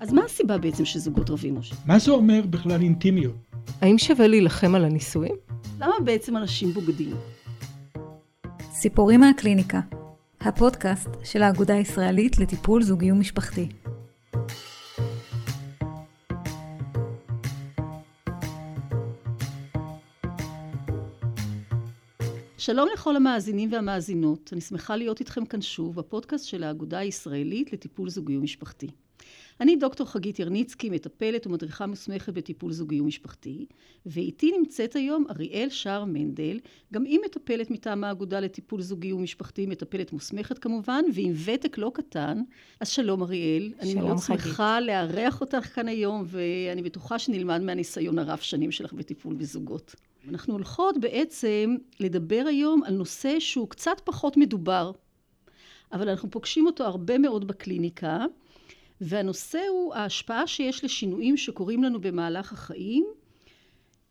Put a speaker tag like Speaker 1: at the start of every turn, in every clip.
Speaker 1: אז מה הסיבה בעצם שזוגות רבים, משה?
Speaker 2: מה זה אומר בכלל אינטימיות?
Speaker 3: האם שווה להילחם על הנישואים?
Speaker 1: למה בעצם אנשים בוגדים?
Speaker 4: סיפורים מהקליניקה, הפודקאסט של האגודה הישראלית לטיפול זוגי ומשפחתי.
Speaker 1: שלום לכל המאזינים והמאזינות, אני שמחה להיות איתכם כאן שוב בפודקאסט של האגודה הישראלית לטיפול זוגי ומשפחתי. אני דוקטור חגית ירניצקי, מטפלת ומדריכה מוסמכת בטיפול זוגי ומשפחתי, ואיתי נמצאת היום אריאל שער מנדל, גם היא מטפלת מטעם האגודה לטיפול זוגי ומשפחתי, מטפלת מוסמכת כמובן, ועם ותק לא קטן. אז שלום אריאל.
Speaker 3: שלום
Speaker 1: אני מאוד. שמחה לארח אותך כאן היום, ואני בטוחה שנלמד מהניסיון הרב שנים שלך בטיפול בזוגות. אנחנו הולכות בעצם לדבר היום על נושא שהוא קצת פחות מדובר, אבל אנחנו פוגשים אותו הרבה מאוד בקליניקה, והנושא הוא ההשפעה שיש לשינויים שקורים לנו במהלך החיים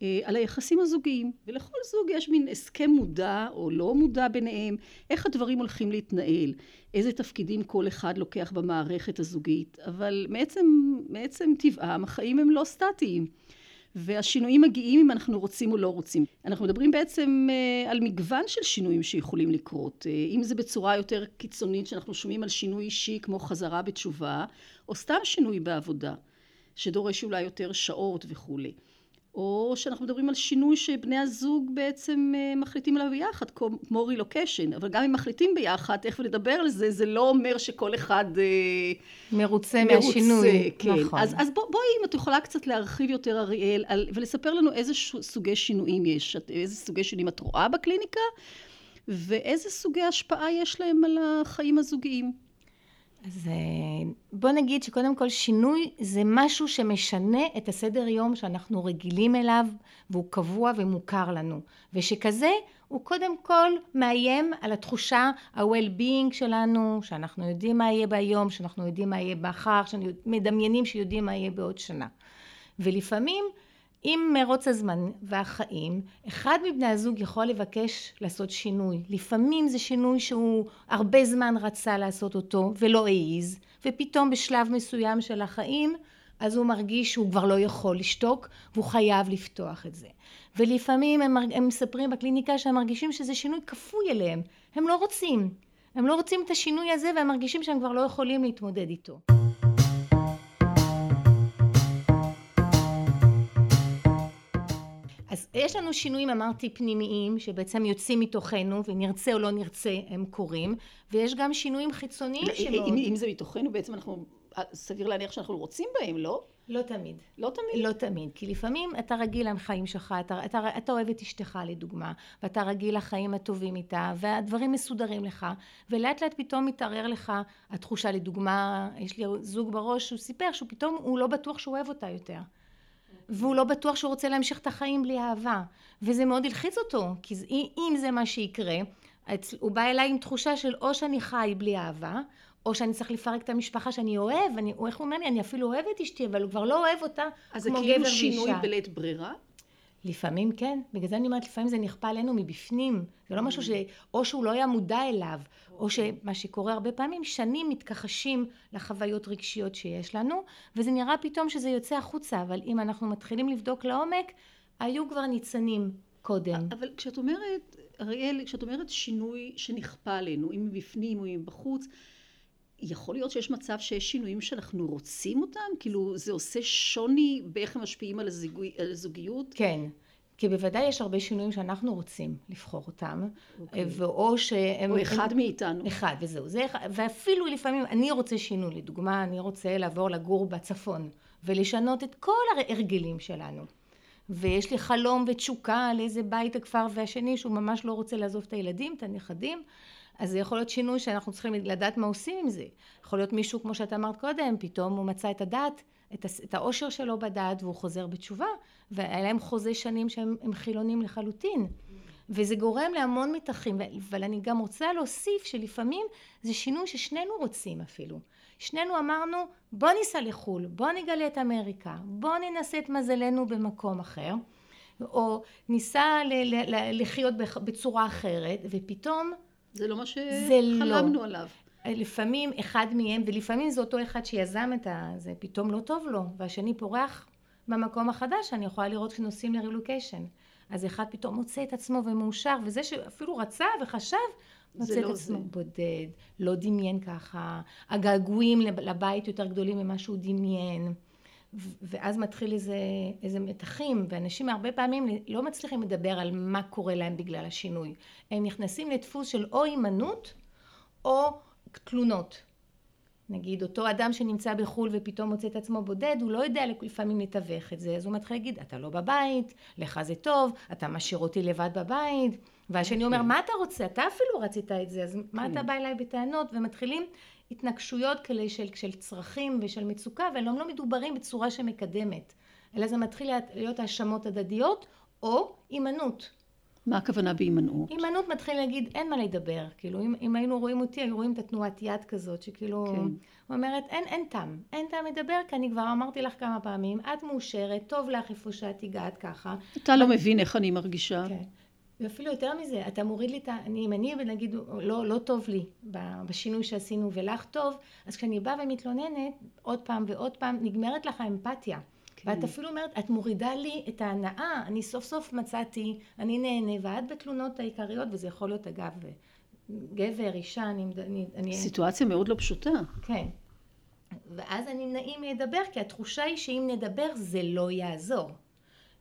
Speaker 1: אה, על היחסים הזוגיים. ולכל זוג יש מין הסכם מודע או לא מודע ביניהם, איך הדברים הולכים להתנהל, איזה תפקידים כל אחד לוקח במערכת הזוגית, אבל מעצם, מעצם טבעם החיים הם לא סטטיים. והשינויים מגיעים אם אנחנו רוצים או לא רוצים. אנחנו מדברים בעצם אה, על מגוון של שינויים שיכולים לקרות. אה, אם זה בצורה יותר קיצונית שאנחנו שומעים על שינוי אישי כמו חזרה בתשובה, או סתם שינוי בעבודה, שדורש אולי יותר שעות וכולי. או שאנחנו מדברים על שינוי שבני הזוג בעצם אה, מחליטים עליו ביחד, כמו- רילוקיישן, אבל גם אם מחליטים ביחד, תכף נדבר על זה, זה לא אומר שכל אחד אה,
Speaker 3: מרוצה מהשינוי.
Speaker 1: כן.
Speaker 3: נכון.
Speaker 1: אז, אז בוא, בואי, אם את יכולה קצת להרחיב יותר, אריאל, על, ולספר לנו איזה סוגי שינויים יש, איזה סוגי שינויים את רואה בקליניקה, ואיזה סוגי השפעה יש להם על החיים הזוגיים.
Speaker 3: אז אה, בוא נגיד שקודם כל שינוי זה משהו שמשנה את הסדר יום שאנחנו רגילים אליו והוא קבוע ומוכר לנו. ושכזה הוא קודם כל מאיים על התחושה ה-well-being שלנו שאנחנו יודעים מה יהיה ביום שאנחנו יודעים מה יהיה באחר שאנחנו מדמיינים שיודעים מה יהיה בעוד שנה. ולפעמים עם מרוץ הזמן והחיים, אחד מבני הזוג יכול לבקש לעשות שינוי. לפעמים זה שינוי שהוא הרבה זמן רצה לעשות אותו ולא העז, ופתאום בשלב מסוים של החיים, אז הוא מרגיש שהוא כבר לא יכול לשתוק, והוא חייב לפתוח את זה. ולפעמים הם, הם מספרים בקליניקה שהם מרגישים שזה שינוי כפוי אליהם. הם לא רוצים. הם לא רוצים את השינוי הזה והם מרגישים שהם כבר לא יכולים להתמודד איתו. אז יש לנו שינויים אמרתי פנימיים שבעצם יוצאים מתוכנו ונרצה או לא נרצה הם קורים. ויש גם שינויים חיצוניים שמאוד
Speaker 1: אם, אם זה מתוכנו, בעצם אנחנו, סביר להניח שאנחנו רוצים בהם, לא?
Speaker 3: לא תמיד.
Speaker 1: לא תמיד.
Speaker 3: לא תמיד. כי לפעמים אתה רגיל לחיים שלך אתה, אתה, אתה אוהב את אשתך לדוגמה ואתה רגיל לחיים הטובים איתה והדברים מסודרים לך ולאט לאט פתאום מתערער לך התחושה. לדוגמה יש לי זוג בראש שהוא סיפר שהוא פתאום הוא לא בטוח שהוא אוהב אותה יותר והוא לא בטוח שהוא רוצה להמשיך את החיים בלי אהבה וזה מאוד הלחיץ אותו כי אם זה מה שיקרה הוא בא אליי עם תחושה של או שאני חי בלי אהבה או שאני צריך לפרק את המשפחה שאני אוהב, אני, איך הוא אומר לי, אני אפילו אוהב את אשתי, אבל הוא כבר לא אוהב אותה
Speaker 1: אז זה
Speaker 3: כמו
Speaker 1: כאילו
Speaker 3: גבר
Speaker 1: שינוי
Speaker 3: ואישה.
Speaker 1: בלית ברירה?
Speaker 3: לפעמים כן, בגלל זה אני אומרת, לפעמים זה נכפה עלינו מבפנים. זה לא משהו ש... או שהוא לא היה מודע אליו, או שמה שקורה הרבה פעמים, שנים מתכחשים לחוויות רגשיות שיש לנו, וזה נראה פתאום שזה יוצא החוצה, אבל אם אנחנו מתחילים לבדוק לעומק, היו כבר ניצנים קודם.
Speaker 1: אבל כשאת אומרת, אריאל, כשאת אומרת שינוי שנכפה עלינו, אם מבפנים או אם מבחוץ, יכול להיות שיש מצב שיש שינויים שאנחנו רוצים אותם? כאילו, זה עושה שוני באיך הם משפיעים על, הזיגוי, על הזוגיות?
Speaker 3: כן. כי בוודאי יש הרבה שינויים שאנחנו רוצים לבחור אותם,
Speaker 1: אוקיי.
Speaker 3: ואו שהם...
Speaker 1: או אחד
Speaker 3: הם-
Speaker 1: מאיתנו.
Speaker 3: אחד, וזהו. זה, ואפילו לפעמים אני רוצה שינוי, לדוגמה, אני רוצה לעבור לגור בצפון, ולשנות את כל ההרגלים שלנו. ויש לי חלום ותשוקה על איזה בית הכפר והשני שהוא ממש לא רוצה לעזוב את הילדים, את הנכדים, אז זה יכול להיות שינוי שאנחנו צריכים לדעת מה עושים עם זה. יכול להיות מישהו, כמו שאת אמרת קודם, פתאום הוא מצא את הדעת, את, האושר שלו בדעת והוא חוזר בתשובה, והיה להם חוזה שנים שהם הם חילונים לחלוטין. וזה גורם להמון מתחים, אבל אני גם רוצה להוסיף שלפעמים זה שינוי ששנינו רוצים אפילו. שנינו אמרנו בוא ניסע לחו"ל, בוא נגלה את אמריקה, בוא ננסה את מזלנו במקום אחר, או ניסע ל- ל- ל- לחיות בצורה אחרת, ופתאום
Speaker 1: זה לא מה
Speaker 3: זה לא.
Speaker 1: שחלמנו עליו.
Speaker 3: לפעמים אחד מהם, ולפעמים זה אותו אחד שיזם את זה, פתאום לא טוב לו, והשני פורח במקום החדש, אני יכולה לראות כשנוסעים לרילוקיישן. אז אחד פתאום מוצא את עצמו ומאושר, וזה שאפילו רצה וחשב, מוצא לא את עצמו זה. בודד, לא דמיין ככה, הגעגועים לבית יותר גדולים ממה שהוא דמיין. ואז מתחיל איזה, איזה מתחים, ואנשים הרבה פעמים לא מצליחים לדבר על מה קורה להם בגלל השינוי. הם נכנסים לדפוס של או הימנעות או תלונות. נגיד אותו אדם שנמצא בחו"ל ופתאום מוצא את עצמו בודד, הוא לא יודע לפעמים לתווך את זה, אז הוא מתחיל להגיד, אתה לא בבית, לך זה טוב, אתה משאיר אותי לבד בבית, והשני אומר. מה אתה רוצה? אתה אפילו רצית את זה, אז מה אתה כן. בא אליי בטענות? ומתחילים התנגשויות כאלה של, של צרכים ושל מצוקה, והם לא מדוברים בצורה שמקדמת, אלא זה מתחיל להיות האשמות הדדיות, או הימנעות.
Speaker 1: מה הכוונה בהימנעות?
Speaker 3: הימנעות מתחיל להגיד אין מה לדבר, כאילו אם, אם היינו רואים אותי היו רואים את התנועת יד כזאת שכאילו כן. אומרת אין, אין טעם, אין טעם לדבר כי אני כבר אמרתי לך כמה פעמים את מאושרת, טוב לך איפה שאת הגעת ככה.
Speaker 1: אתה לא מבין איך אני מרגישה.
Speaker 3: כן. ואפילו יותר מזה, אתה מוריד לי את ה... אני, אם אני נגיד לא, לא טוב לי בשינוי שעשינו ולך טוב, אז כשאני באה ומתלוננת עוד פעם ועוד פעם, נגמרת לך האמפתיה. ואת אפילו אומרת, את מורידה לי את ההנאה, אני סוף סוף מצאתי, אני נהנה, ואת בתלונות העיקריות, וזה יכול להיות אגב גבר, אישה, אני... אני
Speaker 1: סיטואציה מאוד לא פשוטה.
Speaker 3: כן. ואז אני נעים לדבר, כי התחושה היא שאם נדבר זה לא יעזור.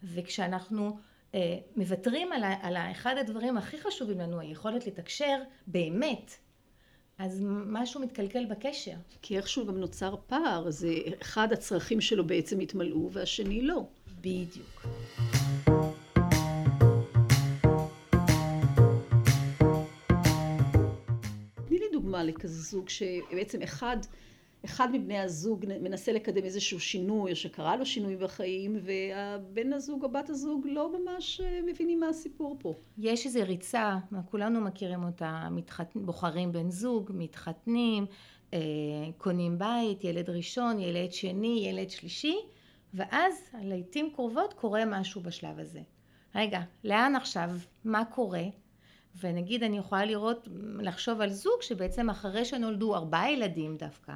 Speaker 3: וכשאנחנו אה, מוותרים על, על אחד הדברים הכי חשובים לנו, היכולת לתקשר באמת, אז משהו מתקלקל בקשר.
Speaker 1: כי איכשהו גם נוצר פער, זה אחד הצרכים שלו בעצם התמלאו והשני לא.
Speaker 3: בדיוק.
Speaker 1: תני לי דוגמה לכזה זוג שבעצם אחד אחד מבני הזוג מנסה לקדם איזשהו שינוי, או שקרה לו שינוי בחיים, והבן הזוג או בת הזוג לא ממש אה, מבינים מה הסיפור פה.
Speaker 3: יש איזו ריצה, כולנו מכירים אותה, מתחת... בוחרים בן זוג, מתחתנים, אה, קונים בית, ילד ראשון, ילד שני, ילד שלישי, ואז לעיתים קרובות קורה משהו בשלב הזה. רגע, לאן עכשיו? מה קורה? ונגיד אני יכולה לראות, לחשוב על זוג שבעצם אחרי שנולדו ארבעה ילדים דווקא,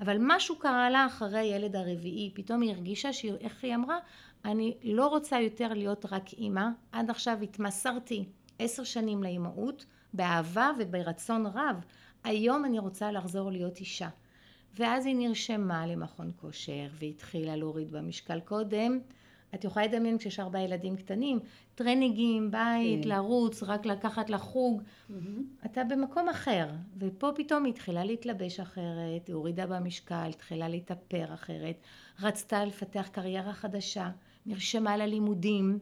Speaker 3: אבל משהו קרה לה אחרי הילד הרביעי, פתאום היא הרגישה, שהיא, איך היא אמרה, אני לא רוצה יותר להיות רק אימא, עד עכשיו התמסרתי עשר שנים לאימהות, באהבה וברצון רב, היום אני רוצה לחזור להיות אישה. ואז היא נרשמה למכון כושר והתחילה להוריד במשקל קודם, את יכולה לדמיין כשיש ארבעה ילדים קטנים, טרנינגים, בית, כן. לרוץ, רק לקחת לחוג, mm-hmm. אתה במקום אחר. ופה פתאום היא התחילה להתלבש אחרת, היא הורידה במשקל, התחילה להתאפר אחרת, רצתה לפתח קריירה חדשה, נרשמה ללימודים,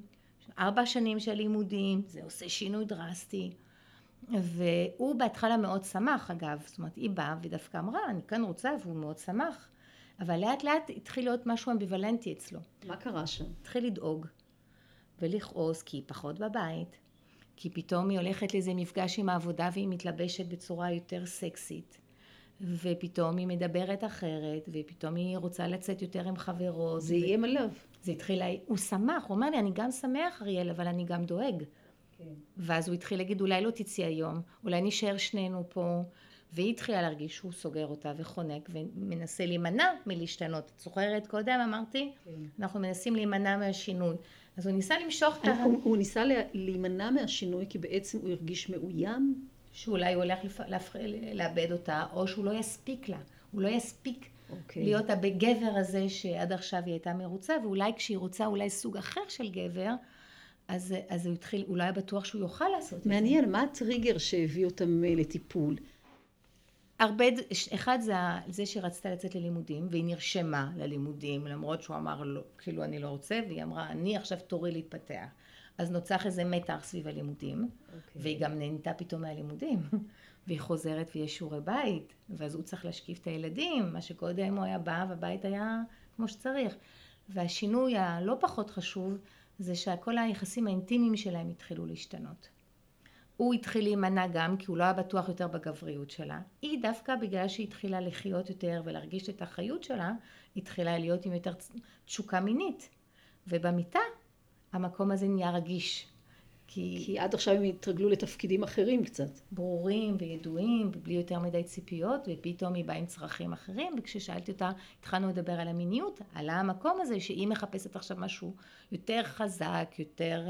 Speaker 3: ארבע שנים של לימודים, זה עושה שינוי דרסטי. והוא בהתחלה מאוד שמח אגב, זאת אומרת היא באה ודווקא אמרה אני כאן רוצה והוא מאוד שמח אבל לאט לאט התחיל להיות משהו אמביוולנטי אצלו.
Speaker 1: מה קרה שם?
Speaker 3: התחיל לדאוג ולכעוס כי היא פחות בבית, כי פתאום היא הולכת לאיזה מפגש עם העבודה והיא מתלבשת בצורה יותר סקסית. ופתאום היא מדברת אחרת, ופתאום היא רוצה לצאת יותר עם חברות.
Speaker 1: זה איים ו... עליו.
Speaker 3: זה התחיל, הוא שמח, הוא אומר לי, אני גם שמח אריאל, אבל אני גם דואג. כן. ואז הוא התחיל להגיד, אולי לא תצאי היום, אולי נשאר שנינו פה, והיא התחילה להרגיש שהוא סוגר אותה וחונק ומנסה להימנע מלהשתנות. את זוכרת קודם אמרתי? כן. אנחנו מנסים להימנע מהשינוי. אז הוא ניסה למשוך את ה...
Speaker 1: הוא, הוא ניסה להימנע מהשינוי כי בעצם הוא הרגיש מאוים?
Speaker 3: שאולי הוא הולך לפ... להפ... לאבד אותה, או שהוא לא יספיק לה. הוא לא יספיק okay. אוקיי. להיות הגבר הזה שעד עכשיו היא הייתה מרוצה, ואולי כשהיא רוצה אולי סוג אחר של גבר, אז, אז הוא התחיל, הוא לא היה בטוח שהוא יוכל לעשות את
Speaker 1: זה. מעניין, מה הטריגר שהביא אותם אה, לטיפול?
Speaker 3: הרבה, אחד זה זה שרצתה לצאת ללימודים והיא נרשמה ללימודים למרות שהוא אמר לא, כאילו אני לא רוצה והיא אמרה אני עכשיו תורי להתפתח אז נוצר איזה מתח סביב הלימודים okay. אוקיי. והיא גם נהנתה פתאום מהלימודים והיא חוזרת ויש שיעורי בית ואז הוא צריך להשקיף את הילדים מה שקודם הוא היה בא והבית היה כמו שצריך והשינוי הלא פחות חשוב זה שכל היחסים האינטימיים שלהם התחילו להשתנות הוא התחיל להימנע גם כי הוא לא היה בטוח יותר בגבריות שלה. היא דווקא בגלל שהיא התחילה לחיות יותר ולהרגיש את החיות שלה, התחילה להיות עם יותר תשוקה מינית. ובמיטה המקום הזה נהיה רגיש. כי,
Speaker 1: כי עד עכשיו הם התרגלו לתפקידים אחרים קצת.
Speaker 3: ברורים וידועים, ובלי יותר מדי ציפיות, ופתאום היא באה עם צרכים אחרים, וכששאלתי אותה, התחלנו לדבר על המיניות, עלה המקום הזה שהיא מחפשת עכשיו משהו יותר חזק, יותר,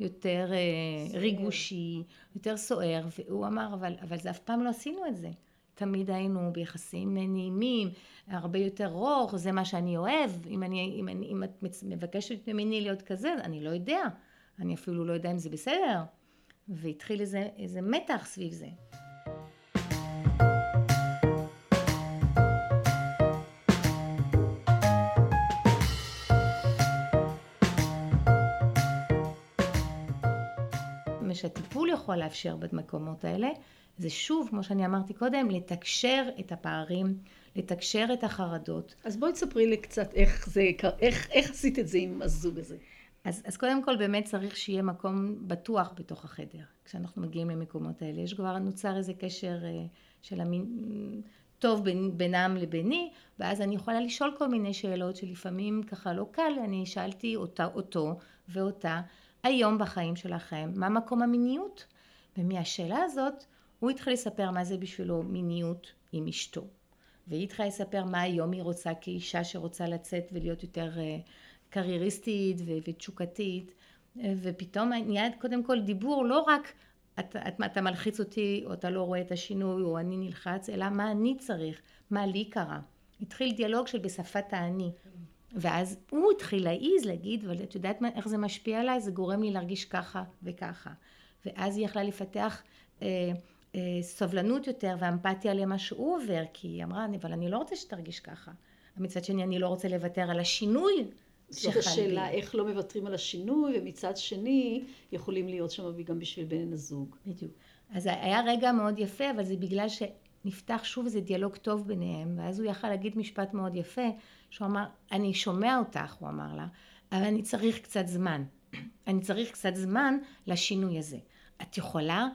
Speaker 3: יותר אה, סוער. ריגושי, יותר סוער, והוא אמר, אבל, אבל זה אף פעם לא עשינו את זה. תמיד היינו ביחסים נעימים, הרבה יותר רוך, זה מה שאני אוהב, אם, אני, אם, אני, אם את מבקשת ממני להיות כזה, אני לא יודע. אני אפילו לא יודע אם זה בסדר, והתחיל איזה, איזה מתח סביב זה. מה שהטיפול יכול לאפשר במקומות האלה זה שוב, כמו שאני אמרתי קודם, לתקשר את הפערים, לתקשר את החרדות.
Speaker 1: אז בואי תספרי לי קצת איך, זה, איך, איך עשית את זה עם הזוג הזה.
Speaker 3: אז, אז קודם כל באמת צריך שיהיה מקום בטוח בתוך החדר, כשאנחנו מגיעים למקומות האלה. יש כבר נוצר איזה קשר אה, של המין, טוב בין, בינם לביני, ואז אני יכולה לשאול כל מיני שאלות שלפעמים ככה לא קל, אני שאלתי אותה, אותו ואותה, היום בחיים שלכם, מה מקום המיניות? ומהשאלה הזאת הוא התחיל לספר מה זה בשבילו מיניות עם אשתו. והיא התחילה לספר מה היום היא רוצה כאישה שרוצה לצאת ולהיות יותר uh, קרייריסטית ותשוקתית, ופתאום נהיה קודם כל דיבור לא רק אתה, אתה, אתה מלחיץ אותי או אתה לא רואה את השינוי או אני נלחץ, אלא מה אני צריך, מה לי קרה. התחיל דיאלוג של בשפת האני. ואז הוא התחיל להעיז להגיד, אבל את יודעת איך זה משפיע עליי? זה גורם לי להרגיש ככה וככה. ואז היא יכלה לפתח אה, אה, סובלנות יותר ואמפתיה למה שהוא עובר, כי היא אמרה, אבל אני לא רוצה שתרגיש ככה. מצד שני, אני לא רוצה לוותר על השינוי
Speaker 1: זאת השאלה, איך לא מוותרים על השינוי, ומצד שני, יכולים להיות שם גם בשביל בן הזוג.
Speaker 3: בדיוק. אז היה רגע מאוד יפה, אבל זה בגלל שנפתח שוב איזה דיאלוג טוב ביניהם, ואז הוא יכל להגיד משפט מאוד יפה, שהוא אמר, אני שומע אותך, הוא אמר לה, אבל אני צריך קצת זמן. אני צריך קצת זמן לשינוי הזה. את יכולה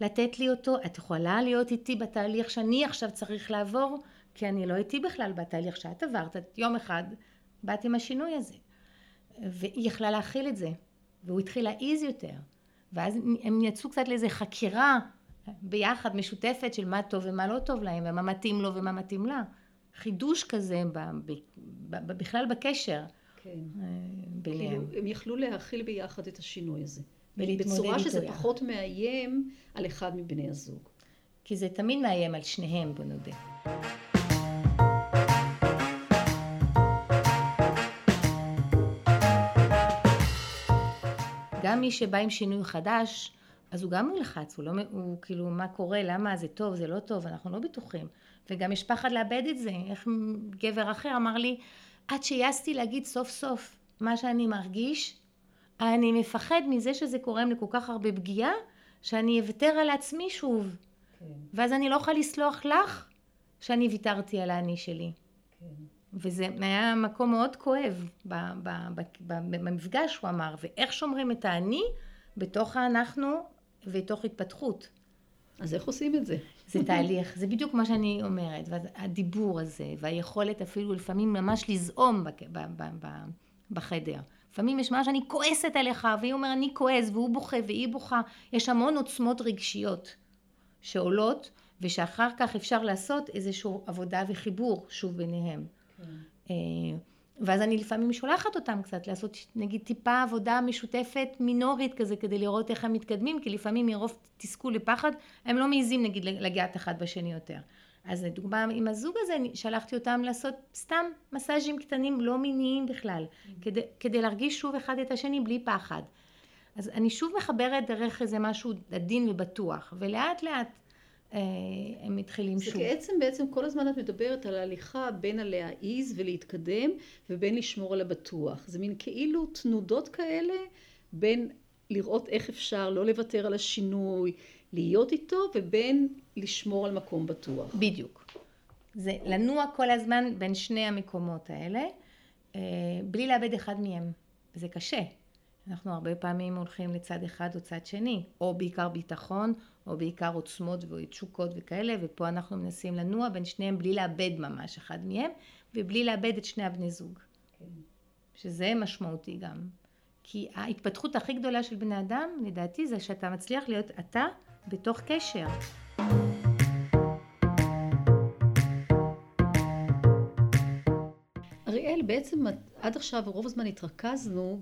Speaker 3: לתת לי אותו? את יכולה להיות איתי בתהליך שאני עכשיו צריך לעבור? כי אני לא איתי בכלל בתהליך שאת עברת. יום אחד באת עם השינוי הזה. והיא יכלה להכיל את זה, והוא התחיל להעיז יותר. ואז הם יצאו קצת לאיזה חקירה ביחד, משותפת, של מה טוב ומה לא טוב להם, ומה מתאים לו ומה מתאים לה. חידוש כזה ב, ב, ב, בכלל בקשר
Speaker 1: כן. אה, ביניהם. כאילו, הם יכלו להכיל ביחד את השינוי הזה. בצורה שזה יחד. פחות מאיים על אחד מבני הזוג.
Speaker 3: כי זה תמיד מאיים על שניהם, בוא נודה. גם מי שבא עם שינוי חדש, אז הוא גם נלחץ, הוא לא, הוא כאילו, מה קורה, למה, זה טוב, זה לא טוב, אנחנו לא בטוחים. וגם יש פחד לאבד את זה. איך גבר אחר אמר לי, עד שהעזתי להגיד סוף סוף מה שאני מרגיש, אני מפחד מזה שזה גורם לכל כך הרבה פגיעה, שאני אוותר על עצמי שוב. כן. ואז אני לא יכולה לסלוח לך שאני ויתרתי על האני שלי. כן. וזה היה מקום מאוד כואב במפגש, הוא אמר, ואיך שומרים את האני בתוך האנחנו ותוך התפתחות.
Speaker 1: אז איך עושים את זה?
Speaker 3: זה תהליך, זה בדיוק מה שאני אומרת, והדיבור הזה, והיכולת אפילו לפעמים ממש לזעום בחדר. לפעמים יש משהו שאני כועסת עליך, והיא אומרת אני כועס, והוא בוכה, והיא בוכה. יש המון עוצמות רגשיות שעולות, ושאחר כך אפשר לעשות איזושהי עבודה וחיבור שוב ביניהם. כן. ואז אני לפעמים שולחת אותם קצת לעשות נגיד טיפה עבודה משותפת מינורית כזה כדי לראות איך הם מתקדמים כי לפעמים מרוב תסכול לפחד הם לא מעיזים נגיד לגעת אחד בשני יותר. אז לדוגמה עם הזוג הזה שלחתי אותם לעשות סתם מסאז'ים קטנים לא מיניים בכלל mm-hmm. כדי, כדי להרגיש שוב אחד את השני בלי פחד. אז אני שוב מחברת דרך איזה משהו עדין ובטוח ולאט לאט אה, הם מתחילים שוב.
Speaker 1: בעצם, בעצם כל הזמן את מדברת על ההליכה בין הלהעיז ולהתקדם ובין לשמור על הבטוח. זה מין כאילו תנודות כאלה בין לראות איך אפשר לא לוותר על השינוי, להיות איתו, ובין לשמור על מקום בטוח.
Speaker 3: בדיוק. זה לנוע כל הזמן בין שני המקומות האלה, אה, בלי לאבד אחד מהם. זה קשה. אנחנו הרבה פעמים הולכים לצד אחד או צד שני, או בעיקר ביטחון, או בעיקר עוצמות ותשוקות וכאלה, ופה אנחנו מנסים לנוע בין שניהם בלי לאבד ממש אחד מהם, ובלי לאבד את שני הבני זוג. כן. שזה משמעותי גם. כי ההתפתחות הכי גדולה של בני אדם, לדעתי, זה שאתה מצליח להיות אתה בתוך קשר.
Speaker 1: בעצם עד עכשיו רוב הזמן התרכזנו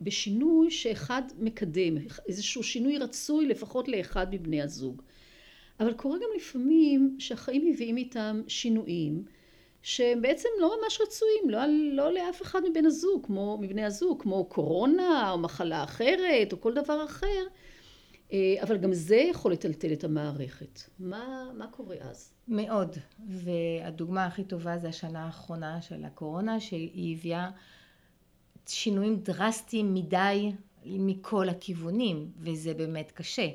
Speaker 1: בשינוי שאחד מקדם, איזשהו שינוי רצוי לפחות לאחד מבני הזוג. אבל קורה גם לפעמים שהחיים מביאים איתם שינויים שהם בעצם לא ממש רצויים, לא, לא לאף אחד מבין הזוג, כמו מבני הזוג, כמו קורונה או מחלה אחרת או כל דבר אחר, אבל גם זה יכול לטלטל את המערכת. מה, מה קורה אז?
Speaker 3: מאוד, והדוגמה הכי טובה זה השנה האחרונה של הקורונה, שהיא הביאה שינויים דרסטיים מדי מכל הכיוונים, וזה באמת קשה.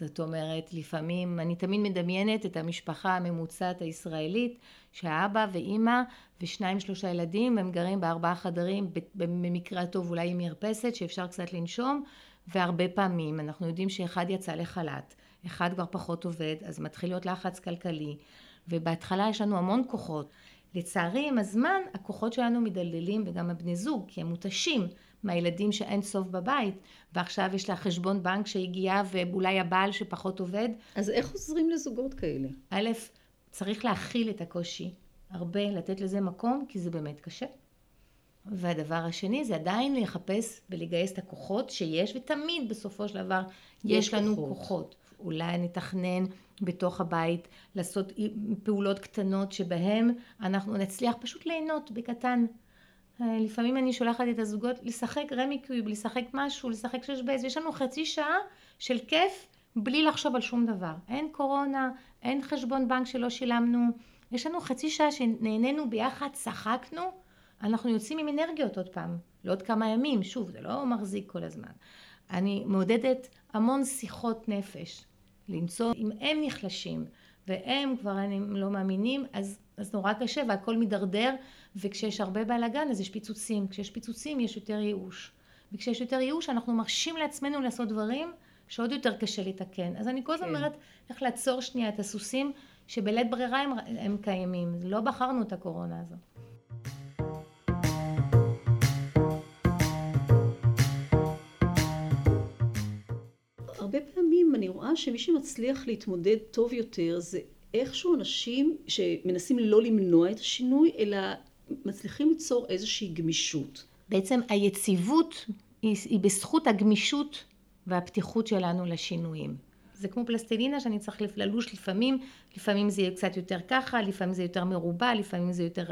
Speaker 3: זאת אומרת, לפעמים, אני תמיד מדמיינת את המשפחה הממוצעת הישראלית, שהאבא ואימא ושניים שלושה ילדים, הם גרים בארבעה חדרים, במקרה הטוב אולי עם מרפסת שאפשר קצת לנשום, והרבה פעמים אנחנו יודעים שאחד יצא לחל"ת, אחד כבר פחות עובד, אז מתחיל להיות לחץ כלכלי, ובהתחלה יש לנו המון כוחות. לצערי עם הזמן הכוחות שלנו מדלדלים וגם הבני זוג כי הם מותשים מהילדים שאין סוף בבית ועכשיו יש לה חשבון בנק שהגיע ואולי הבעל שפחות עובד.
Speaker 1: אז איך עוזרים לזוגות כאלה?
Speaker 3: א', צריך להכיל את הקושי הרבה, לתת לזה מקום כי זה באמת קשה. והדבר השני זה עדיין לחפש ולגייס את הכוחות שיש ותמיד בסופו של דבר יש, יש לנו כוחות. כוחות. אולי נתכנן בתוך הבית לעשות פעולות קטנות שבהם אנחנו נצליח פשוט ליהנות בקטן אה, לפעמים אני שולחת את הזוגות לשחק רמי קיוב, לשחק משהו, לשחק שש בייס, יש לנו חצי שעה של כיף בלי לחשוב על שום דבר. אין קורונה, אין חשבון בנק שלא שילמנו, יש לנו חצי שעה שנהנינו ביחד, צחקנו, אנחנו יוצאים עם אנרגיות עוד פעם, לעוד כמה ימים, שוב, זה לא מחזיק כל הזמן. אני מעודדת המון שיחות נפש, למצוא אם הם נחלשים והם כבר הם לא מאמינים, אז, אז נורא קשה והכל מידרדר וכשיש הרבה בלאגן אז יש פיצוצים, כשיש פיצוצים יש יותר ייאוש. וכשיש יותר ייאוש אנחנו מרשים לעצמנו לעשות דברים שעוד יותר קשה לתקן. אז אני כל הזמן כן. אומרת איך לעצור שנייה את הסוסים שבלית ברירה הם, הם קיימים. לא בחרנו את הקורונה הזו
Speaker 1: הרבה פעמים אני רואה שמי שמצליח להתמודד טוב יותר זה איכשהו אנשים שמנסים לא למנוע את השינוי אלא מצליחים ליצור איזושהי גמישות.
Speaker 3: בעצם היציבות היא, היא בזכות הגמישות והפתיחות שלנו לשינויים. זה כמו פלסטלינה שאני צריך ללוש לפעמים, לפעמים זה יהיה קצת יותר ככה, לפעמים זה יותר מרובע, לפעמים זה יותר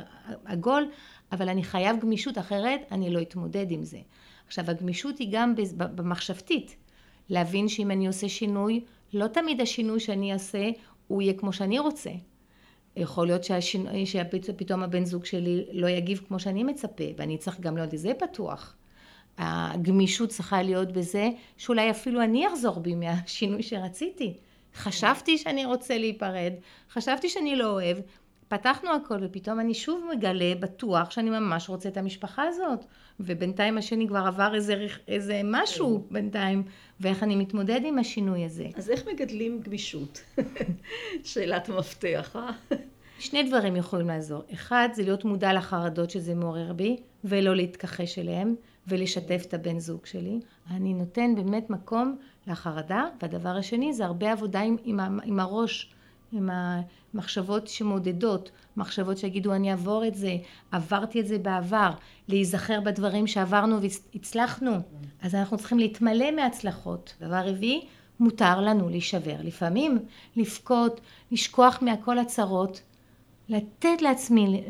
Speaker 3: עגול, אבל אני חייב גמישות אחרת אני לא אתמודד עם זה. עכשיו הגמישות היא גם במחשבתית, להבין שאם אני עושה שינוי, לא תמיד השינוי שאני אעשה הוא יהיה כמו שאני רוצה. יכול להיות שהשינוי, שפתאום הבן זוג שלי לא יגיב כמו שאני מצפה, ואני צריך גם להיות לזה פתוח. הגמישות צריכה להיות בזה שאולי אפילו אני אחזור בי מהשינוי שרציתי. חשבתי שאני רוצה להיפרד, חשבתי שאני לא אוהב, פתחנו הכל ופתאום אני שוב מגלה בטוח שאני ממש רוצה את המשפחה הזאת ובינתיים השני כבר עבר איזה, איזה משהו כן. בינתיים ואיך אני מתמודד עם השינוי הזה.
Speaker 1: אז איך מגדלים גמישות? שאלת המפתח, אה?
Speaker 3: שני דברים יכולים לעזור. אחד זה להיות מודע לחרדות שזה מעורר בי ולא להתכחש אליהם ולשתף את הבן זוג שלי. אני נותן באמת מקום לחרדה והדבר השני זה הרבה עבודה עם, עם, עם הראש עם המחשבות שמודדות, מחשבות שיגידו אני אעבור את זה, עברתי את זה בעבר, להיזכר בדברים שעברנו והצלחנו, אז אנחנו צריכים להתמלא מהצלחות. דבר רביעי, מותר לנו להישבר, לפעמים לבכות, לשכוח מהכל הצרות, לתת לעצמי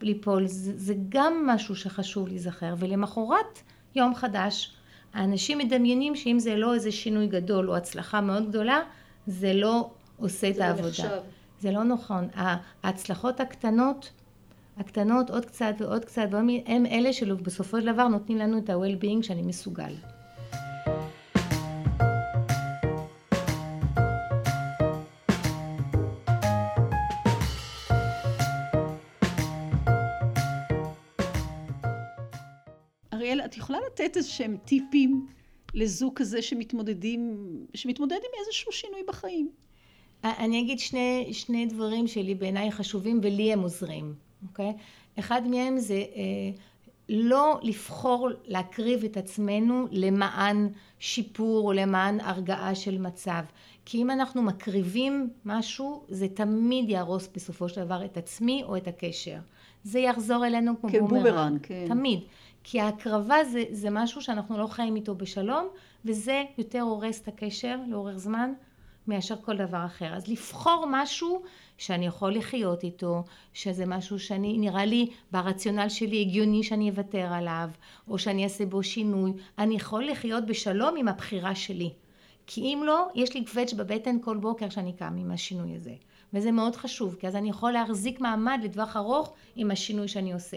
Speaker 3: ליפול, זה, זה גם משהו שחשוב להיזכר, ולמחרת יום חדש, האנשים מדמיינים שאם זה לא איזה שינוי גדול או הצלחה מאוד גדולה, זה לא עושה את העבודה. נחשב. זה לא נכון. ההצלחות הקטנות, הקטנות עוד קצת ועוד קצת, הם אלה שבסופו של דבר נותנים לנו את ה-well-being שאני מסוגל.
Speaker 1: אריאל, את יכולה לתת איזה שהם טיפים לזוג כזה שמתמודדים, שמתמודד עם איזשהו שינוי בחיים?
Speaker 3: אני אגיד שני, שני דברים שלי בעיניי חשובים ולי הם עוזרים, אוקיי? אחד מהם זה אה, לא לבחור להקריב את עצמנו למען שיפור או למען הרגעה של מצב. כי אם אנחנו מקריבים משהו, זה תמיד יהרוס בסופו של דבר את עצמי או את הקשר. זה יחזור אלינו כמו
Speaker 1: כבומרנג. כבומרנג, כן.
Speaker 3: תמיד. כי ההקרבה זה, זה משהו שאנחנו לא חיים איתו בשלום, וזה יותר הורס את הקשר לאורך זמן מאשר כל דבר אחר. אז לבחור משהו שאני יכול לחיות איתו, שזה משהו שאני, נראה לי ברציונל שלי הגיוני שאני אוותר עליו, או שאני אעשה בו שינוי, אני יכול לחיות בשלום עם הבחירה שלי. כי אם לא, יש לי קווץ' בבטן כל בוקר שאני קם עם השינוי הזה. וזה מאוד חשוב, כי אז אני יכול להחזיק מעמד לטווח ארוך עם השינוי שאני עושה.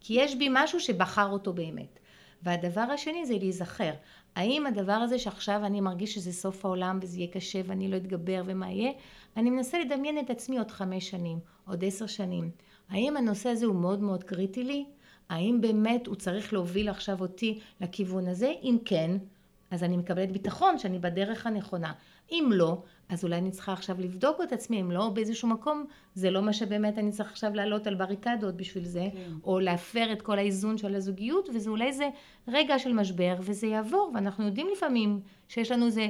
Speaker 3: כי יש בי משהו שבחר אותו באמת. והדבר השני זה להיזכר. האם הדבר הזה שעכשיו אני מרגיש שזה סוף העולם וזה יהיה קשה ואני לא אתגבר ומה יהיה, אני מנסה לדמיין את עצמי עוד חמש שנים, עוד עשר שנים. האם הנושא הזה הוא מאוד מאוד קריטי לי? האם באמת הוא צריך להוביל עכשיו אותי לכיוון הזה? אם כן, אז אני מקבלת ביטחון שאני בדרך הנכונה. אם לא, אז אולי אני צריכה עכשיו לבדוק את עצמי, אם לא באיזשהו מקום, זה לא מה שבאמת אני צריך עכשיו לעלות על בריקדות בשביל זה, כן. או להפר את כל האיזון של הזוגיות, וזה אולי זה רגע של משבר, וזה יעבור, ואנחנו יודעים לפעמים שיש לנו איזה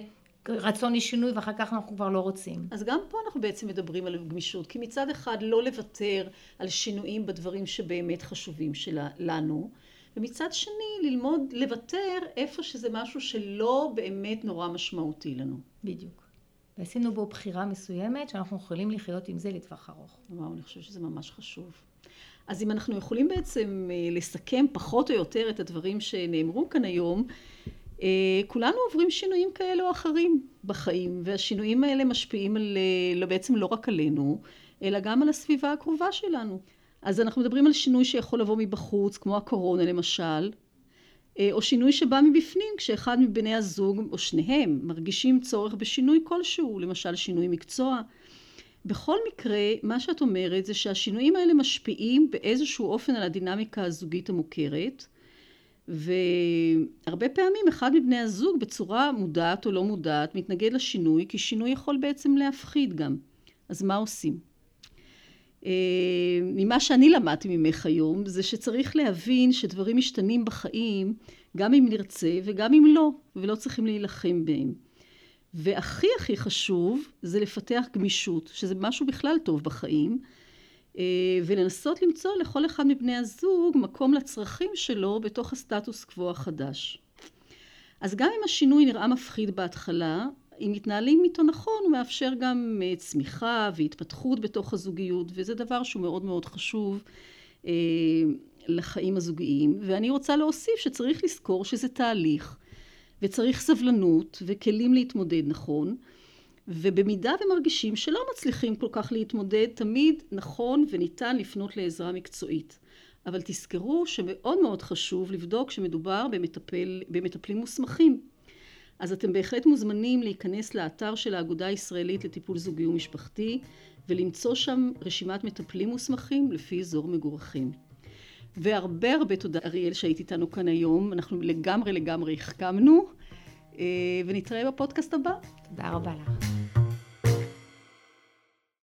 Speaker 3: רצון לשינוי ואחר כך אנחנו כבר לא רוצים.
Speaker 1: אז גם פה אנחנו בעצם מדברים על גמישות, כי מצד אחד לא לוותר על שינויים בדברים שבאמת חשובים לנו, ומצד שני ללמוד לוותר איפה שזה משהו שלא באמת נורא משמעותי לנו.
Speaker 3: בדיוק. ועשינו בו בחירה מסוימת שאנחנו יכולים לחיות עם זה לטווח ארוך.
Speaker 1: וואו, אני חושבת שזה ממש חשוב. אז אם אנחנו יכולים בעצם אה, לסכם פחות או יותר את הדברים שנאמרו כאן היום, אה, כולנו עוברים שינויים כאלה או אחרים בחיים, והשינויים האלה משפיעים על, אה, לא, בעצם לא רק עלינו, אלא גם על הסביבה הקרובה שלנו. אז אנחנו מדברים על שינוי שיכול לבוא מבחוץ, כמו הקורונה למשל, או שינוי שבא מבפנים כשאחד מבני הזוג או שניהם מרגישים צורך בשינוי כלשהו, למשל שינוי מקצוע. בכל מקרה, מה שאת אומרת זה שהשינויים האלה משפיעים באיזשהו אופן על הדינמיקה הזוגית המוכרת, והרבה פעמים אחד מבני הזוג בצורה מודעת או לא מודעת מתנגד לשינוי, כי שינוי יכול בעצם להפחיד גם. אז מה עושים? אה, ממה שאני למדתי ממך היום, זה שצריך להבין שדברים משתנים בחיים, גם אם נרצה וגם אם לא, ולא צריכים להילחם בהם. והכי הכי חשוב זה לפתח גמישות, שזה משהו בכלל טוב בחיים, אה, ולנסות למצוא לכל אחד מבני הזוג מקום לצרכים שלו בתוך הסטטוס קוו החדש. אז גם אם השינוי נראה מפחיד בהתחלה, אם מתנהלים איתו נכון הוא מאפשר גם אה, צמיחה והתפתחות בתוך הזוגיות וזה דבר שהוא מאוד מאוד חשוב אה, לחיים הזוגיים. ואני רוצה להוסיף שצריך לזכור שזה תהליך וצריך סבלנות וכלים להתמודד נכון ובמידה ומרגישים שלא מצליחים כל כך להתמודד תמיד נכון וניתן לפנות לעזרה מקצועית. אבל תזכרו שמאוד מאוד חשוב לבדוק שמדובר במטפל, במטפלים מוסמכים אז אתם בהחלט מוזמנים להיכנס לאתר של האגודה הישראלית לטיפול זוגי ומשפחתי ולמצוא שם רשימת מטפלים מוסמכים לפי אזור מגורכים. והרבה הרבה תודה אריאל שהיית איתנו כאן היום, אנחנו לגמרי לגמרי החכמנו אה, ונתראה בפודקאסט הבא.
Speaker 3: תודה רבה לך.